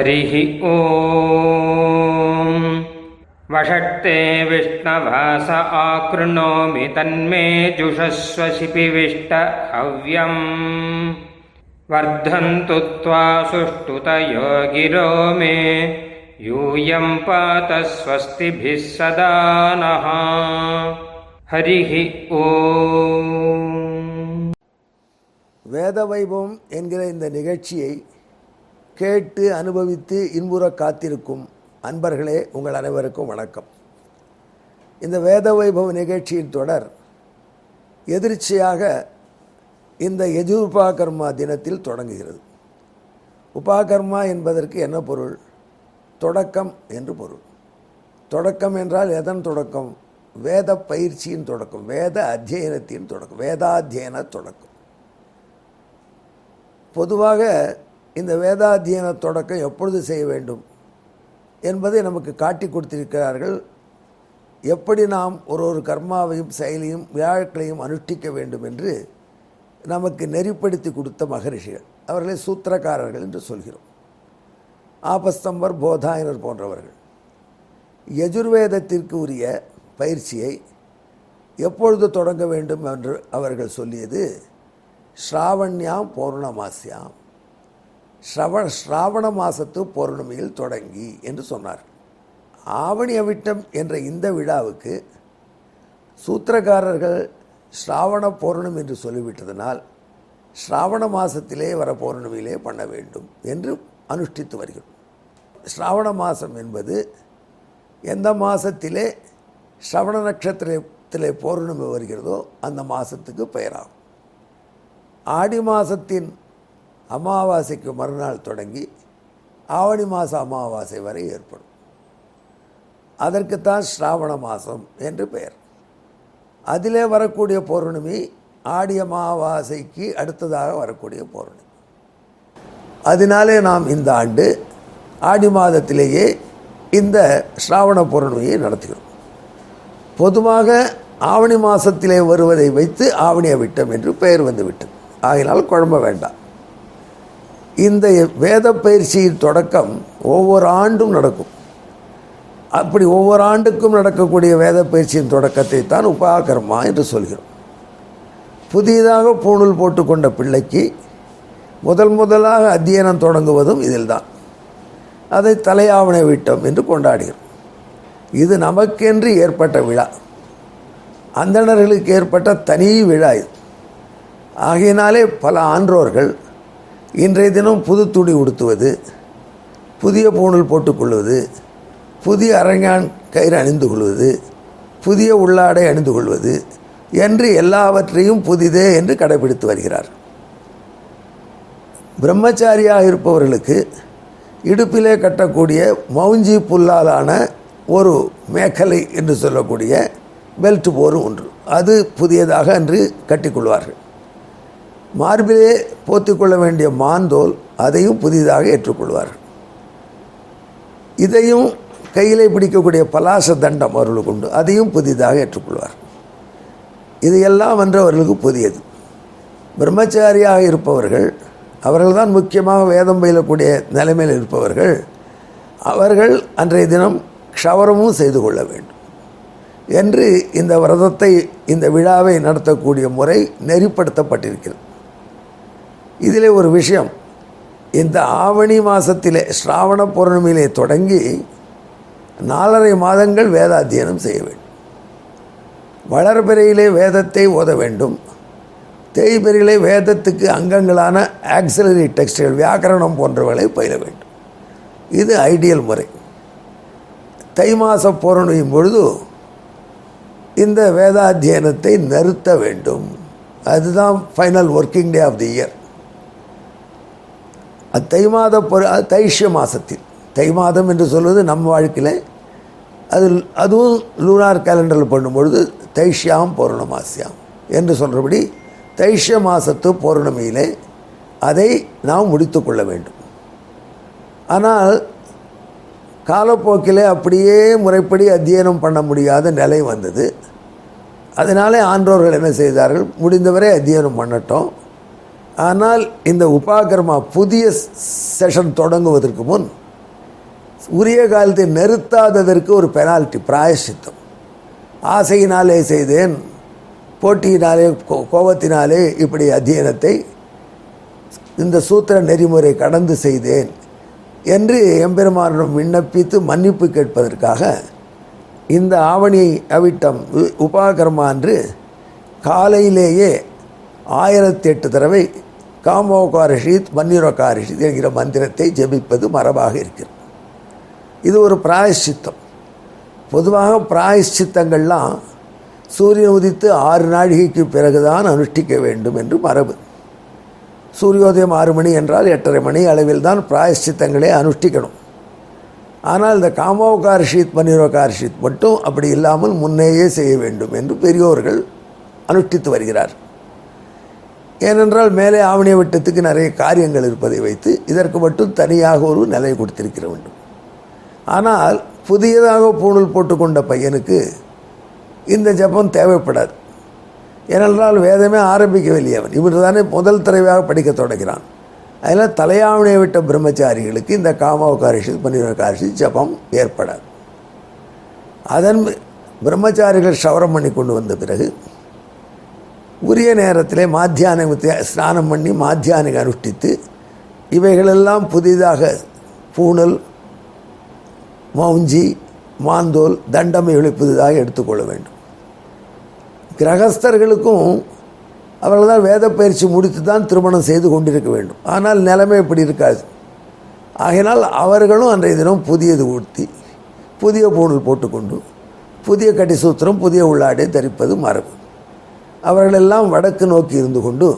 हरिः ॐ वषट्ते विष्णवास आकृणोमि तन्मे जुषस्व शिपिविष्ट हव्यम् वर्धन्तु त्वा सुष्ठुतयो गिरो मे यूयं पात स्वस्तिभिः सदा नः हरिः ॐ வேத வைபவம் என்கிற இந்த நிகழ்ச்சியை கேட்டு அனுபவித்து இன்புற காத்திருக்கும் அன்பர்களே உங்கள் அனைவருக்கும் வணக்கம். இந்த வேத வைபவ நிகழ்ச்சியின் தொடர் எதிர்ச்சியாக இந்த எஜுர்பாகர்மா தினத்தில் தொடங்குகிறது. உபாகர்மா என்பதற்கு என்ன பொருள்? தொடக்கம் என்று பொருள். தொடக்கம் என்றால் எதன் தொடக்கம்? வேத பயிற்சியின் தொடக்கம் வேத அத்தியனத்தின் தொடக்கம் வேதாத்தியன தொடக்கம். பொதுவாக இந்த வேதாத்தியன தொடக்கம் எப்பொழுது செய்ய வேண்டும் என்பதை நமக்கு காட்டி கொடுத்திருக்கிறார்கள். எப்படி நாம் ஒரு ஒரு கர்மாவையும் செயலையும் விழாக்களையும் அனுஷ்டிக்க வேண்டும் என்று நமக்கு நெறிப்படுத்தி கொடுத்த மகரிஷிகள். அவர்களை சூத்திரக்காரர்கள் என்று சொல்கிறோம். ஆபஸ்தம்பர் போதாயனர் போன்றவர்கள். யஜுர்வேதத்திற்கு உரிய பயிற்சியை எப்பொழுது தொடங்க வேண்டும் என்று அவர்கள் சொல்லியது ஸ்ராவண்யாம் பௌர்ணமாசியாம் ஸ்ரவ ஸ்ராவண மாசத்து பௌர்ணமியில் தொடங்கி என்று சொன்னார். ஆவணி அவிட்டம் என்ற இந்த விழாவுக்கு சூத்திரக்காரர்கள் ஸ்ராவண பௌர்ணமி என்று சொல்லிவிட்டதனால் ஸ்ராவண மாசத்திலே வர பௌர்ணமியிலே பண்ண வேண்டும் என்று அனுஷ்டித்து வருகிறோம். ஸ்ராவண மாதம் என்பது எந்த மாதத்திலே ஸ்ரவண நட்சத்திரத்திலே பௌர்ணமி வருகிறதோ அந்த மாதத்துக்கு பெயராகும். ஆடி மாதத்தின் அமாவாசைக்கு மறுநாள் தொடங்கி ஆவணி மாத அமாவாசை வரை ஏற்படும். அதற்குத்தான் ஸ்ராவண மாதம் என்று பெயர். அதிலே வரக்கூடிய பௌர்ணமி ஆடி அமாவாசைக்கு அடுத்ததாக வரக்கூடிய பௌர்ணமி. அதனாலே நாம் இந்த ஆண்டு ஆடி மாதத்திலேயே இந்த ஸ்ராவண பௌர்ணமியை நடத்துகிறோம். பொதுவாக ஆவணி மாதத்திலே வருவதை வைத்து ஆவணிய விட்டம் என்று பெயர் வந்துவிட்டது ஆகினால் குழம்ப வேண்டாம். இந்த வேத பயிற்சியின் தொடக்கம் ஒவ்வொரு ஆண்டும் நடக்கும். அப்படி ஒவ்வொரு ஆண்டுக்கும் நடக்கக்கூடிய வேத பயிற்சியின் தொடக்கத்தை தான் உபாகர்மா என்று சொல்கிறோம். புதிதாக பூணூல் போட்டுக்கொண்ட பிள்ளைக்கு முதல் முதலாக அத்தியனம் தொடங்குவதும் இதில்தான் அதை தலையாவணை விட்டோம் என்று கொண்டாடுகிறோம். இது நமக்கென்று ஏற்பட்ட விழா. அந்தணர்களுக்கு ஏற்பட்ட தனி விழா இது. ஆகையினாலே பல ஆன்றோர்கள் இன்றைய தினம் புது துணி உடுத்துவது புதிய பூணல் போட்டுக்கொள்வது புதிய அரங்கான் கயிறு அணிந்து கொள்வது புதிய உள்ளாடை அணிந்து கொள்வது என்று எல்லாவற்றையும் புதிதே என்று கடைபிடித்து வருகிறார். பிரம்மச்சாரியாக இருப்பவர்களுக்கு இடுப்பிலே கட்டக்கூடிய மௌஞ்சி புல்லாலான ஒரு மேக்கலை என்று சொல்லக்கூடிய பெல்ட் போரும் ஒன்று. அது புதியதாக அன்று கட்டிக்கொள்வார்கள். மார்பிலே போத்திக்கொள்ள வேண்டிய மாந்தோல் அதையும் புதிதாக ஏற்றுக்கொள்வார்கள். இதையும் கையிலே பிடிக்கக்கூடிய பலாச தண்டம் அவர்களுக்கு உண்டு. அதையும் புதிதாக ஏற்றுக்கொள்வார். இதையெல்லாம் வந்து அவர்களுக்கு புதியது. பிரம்மச்சாரியாக இருப்பவர்கள் அவர்கள்தான் முக்கியமாக வேதம் பயிலக்கூடிய நிலைமையில் இருப்பவர்கள் அவர்கள் அன்றைய தினம் க்ஷவரமும் செய்து கொள்ள வேண்டும். என்று இந்த விரதத்தை இந்த விழாவை நடத்தக்கூடிய முறை நெறிப்படுத்தப்பட்டிருக்கிறது. இதில் ஒரு விஷயம். இந்த ஆவணி மாதத்திலே ஸ்ராவண பௌர்ணமியிலே தொடங்கி நாலரை மாதங்கள் வேதாத்தியனம் செய்ய வேண்டும். வளர்பிறையிலே வேதத்தை ஓத வேண்டும். தேய்பிறையிலே வேதத்துக்கு அங்கங்களான ஆக்சிலரி டெக்ஸ்டைல் வியாக்கரணம் போன்றவர்களை பயில வேண்டும். இது ஐடியல் முறை. தை மாத பௌர்ணமியின் பொழுது இந்த வேதாத்தியனத்தை நிறுத்த வேண்டும். அதுதான் final working day of the year அது தை மாத பொரு அது தைஷ்ய மாதத்தில் தை மாதம் என்று சொல்வது நம்ம வாழ்க்கையில் அது அதுவும் லூனார் கேலண்டரில் பண்ணும்பொழுது தைஷ்யாம் பௌர்ணமாசியாம் என்று சொல்கிறபடி தைஷ்ய மாதத்து பௌர்ணமியிலே அதை நாம் முடித்து கொள்ள வேண்டும். ஆனால் காலப்போக்கிலே அப்படியே முறைப்படி அத்தியனம் பண்ண முடியாத நிலை வந்தது. அதனாலே ஆன்றோர்கள் என்ன செய்தார்கள்? முடிந்தவரை அத்தியனம் பண்ணட்டும். ஆனால் இந்த உபாகர்மா புதிய செஷன் தொடங்குவதற்கு முன் உரிய காலத்தை நிறுத்தாததற்கு ஒரு பெனால்ட்டி பிராயசித்தம் ஆசையினாலே செய்தேன் போட்டியினாலே கோ- கோபத்தினாலே இப்படி அத்தியனத்தை இந்த சூத்திர நெறிமுறை கடந்து செய்தேன் என்று எம்பெருமானிடம் விண்ணப்பித்து மன்னிப்பு கேட்பதற்காக இந்த ஆவணி அவிட்டம் உபாகர்மா அன்று காலையிலேயே ஆயிரத்தி எட்டு தடவை காமோகாரிஷித் மன்னிரோகாரிஷித் என்கிற மந்திரத்தை ஜெபிப்பது மரபாக இருக்கிறது. இது ஒரு பிராயஷ்சித்தம். பொதுவாக பிராயஷ்சித்தங்கள்லாம் சூரியன் உதித்து ஆறு நாழிகைக்கு பிறகுதான் அனுஷ்டிக்க வேண்டும் என்று மரபு. சூரியோதயம் ஆறு மணி என்றால் எட்டரை மணி அளவில் தான் பிராயஷ்சித்தங்களே அனுஷ்டிக்கணும். ஆனால் இந்த காமோகாரிஷித் மன்னிரோகாரிஷித் மட்டும் அப்படி இல்லாமல் முன்னேயே செய்ய வேண்டும் என்று பெரியோர்கள் அனுஷ்டித்து வருகிறார் ஏனென்றால் மேலே ஆவணிய வட்டத்துக்கு நிறைய காரியங்கள் இருப்பதை வைத்து இதற்கு மட்டும் தனியாக ஒரு நிலை கொடுத்திருக்கிற வேண்டும். ஆனால் புதியதாக பூணூல் போட்டுக்கொண்ட பையனுக்கு இந்த ஜபம் தேவைப்படாது. ஏனென்றால் வேதமே ஆரம்பிக்கவில்லை அவன். இவர் தானே முதல் தடவையாக படிக்க தொடங்கிறான். அதனால் தலையாவணியை விட்ட பிரம்மச்சாரிகளுக்கு இந்த காமவகாரிஷி பன்னிரகாரிஷி ஜபம் ஏற்படாது. அதன் பிரம்மச்சாரிகள் ஷவரம் பண்ணி கொண்டு வந்த பிறகு உரிய நேரத்திலே மாத்தியானத்தை ஸ்நானம் பண்ணி மாத்தியானிக அனுஷ்டித்து இவைகளெல்லாம் புதிதாக பூணல் மௌஞ்சி மாந்தோல் தண்டம் இவளை புதிதாக எடுத்துக்கொள்ள வேண்டும். கிரகஸ்தர்களுக்கும் அவர்கள் தான் வேத பயிற்சி முடித்து தான் திருமணம் செய்து கொண்டிருக்க வேண்டும். ஆனால் நிலைமை இப்படி இருக்காது. ஆகையினால் அவர்களும் அன்றைய தினம் புதியது ஊர்த்தி புதிய பூணல் போட்டுக்கொண்டு புதிய கட்டிசூத்திரம் புதிய உள்ளாடை தரிப்பது மரபு. அவர்களெல்லாம் வடக்கு நோக்கி இருந்து கொண்டு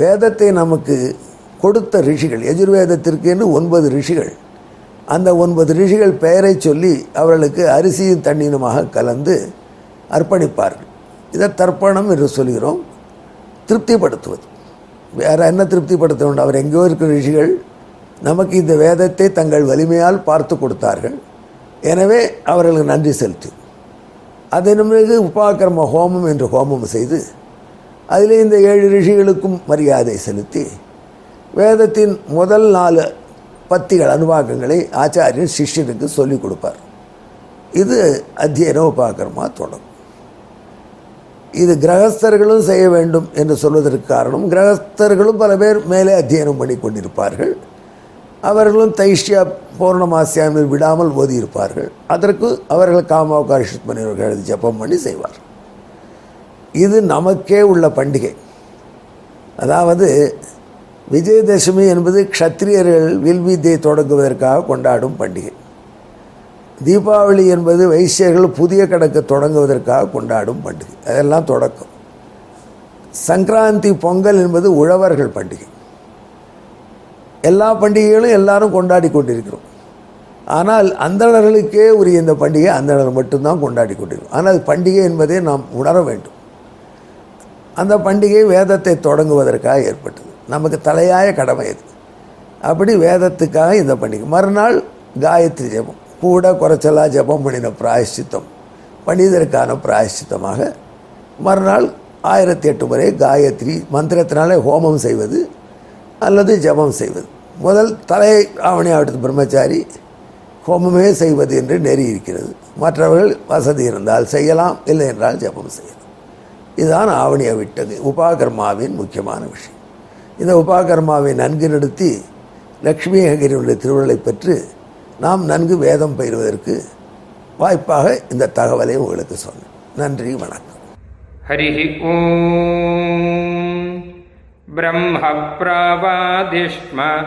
வேதத்தை நமக்கு கொடுத்த ரிஷிகள் எஜுர்வேதத்திற்கு என்று ஒன்பது ரிஷிகள். அந்த ஒன்பது ரிஷிகள் பெயரை சொல்லி அவர்களுக்கு அரிசியும் தண்ணீருமாக கலந்து அர்ப்பணிப்பார்கள். இதை தர்ப்பணம் என்று சொல்கிறோம். திருப்திப்படுத்துவது. வேற என்ன திருப்திப்படுத்த வேண்டும் அவர் எங்கேயோ இருக்கிற ரிஷிகள் நமக்கு இந்த வேதத்தை தங்கள் வலிமையால் பார்த்து கொடுத்தார்கள். எனவே அவர்களுக்கு நன்றி செலுத்து அதன் பிறகு உபாக்கிரம ஹோமம் என்று ஹோமம் செய்து அதில் இந்த ஏழு ரிஷிகளுக்கும் மரியாதை செலுத்தி வேதத்தின் முதல் நாலு பத்திகள் அனுபாகங்களை ஆச்சாரியன் சிஷ்யனுக்கு சொல்லிக் கொடுப்பார். இது அத்தியன உபாக்கிரமா தொடங்கும் இது கிரகஸ்தர்களும் செய்ய வேண்டும் என்று சொல்வதற்கு காரணம் கிரகஸ்தர்களும் பல பேர் மேலே அத்தியனம் பண்ணி கொண்டிருப்பார்கள். அவர்களும் தைஷ்யா பௌர்ணமாசியாமில் விடாமல் ஓதியிருப்பார்கள். அதற்கு அவர்கள் காமாவகாஷித் பண்ணியவர்கள் எழுதி ஜப்பம் பண்ணி செய்வார். இது நமக்கே உள்ள பண்டிகை. அதாவது விஜயதசமி என்பது க்ஷத்திரியர்கள் வில்வித்தை தொடங்குவதற்காக கொண்டாடும் பண்டிகை. தீபாவளி என்பது வைசியர்கள் புதிய கணக்கு தொடங்குவதற்காக கொண்டாடும் பண்டிகை. அதெல்லாம் தொடக்கம். சங்கராந்தி பொங்கல் என்பது உழவர்கள் பண்டிகை. எல்லா பண்டிகைகளும் எல்லாரும் கொண்டாடி கொண்டிருக்கிறோம். ஆனால் அந்தணர்களுக்கே உரிய இந்த பண்டிகை அந்தணர் மட்டும்தான் கொண்டாடி கொண்டிருக்கிறோம். ஆனால் பண்டிகை என்பதை நாம் உணர வேண்டும். அந்த பண்டிகை வேதத்தை தொடங்குவதற்காக ஏற்பட்டது. நமக்கு தலையாய கடமை இது அப்படி வேதத்துக்காக இந்த பண்டிகை. மறுநாள் காயத்ரி ஜெபம். கூட குறைச்சலாக ஜெபம் பண்ணின பிராயஷ்சித்தம். பண்ணியதற்கான பிராயஷ்சித்தமாக மறுநாள் ஆயிரத்தி எட்டு முறை காயத்ரி மந்திரத்தினாலே ஹோமம் செய்வது அல்லது ஜெபம் செய்வது. முதல் தலை ஆவணி ஆவட்டத்து பிரம்மச்சாரி ஹோமமே செய்வது என்று நெறி இருக்கிறது. மற்றவர்கள் வசதி இருந்தால் செய்யலாம் இல்லை என்றால் ஜபம் செய்யலாம். இதுதான் ஆவணி விட்டது. உபாகர்மாவின் முக்கியமான விஷயம். இந்த உபாகர்மாவை நன்கு நடத்தி லக்ஷ்மி ஹகிரியுடைய திருவிழலை பெற்று நாம் நன்கு வேதம் பயிர்வதற்கு வாய்ப்பாக இந்த தகவலை உங்களுக்கு சொன்னேன். நன்றி வணக்கம். ஹரி ஓம். பிரம்ம பிரவாதிஷ்ம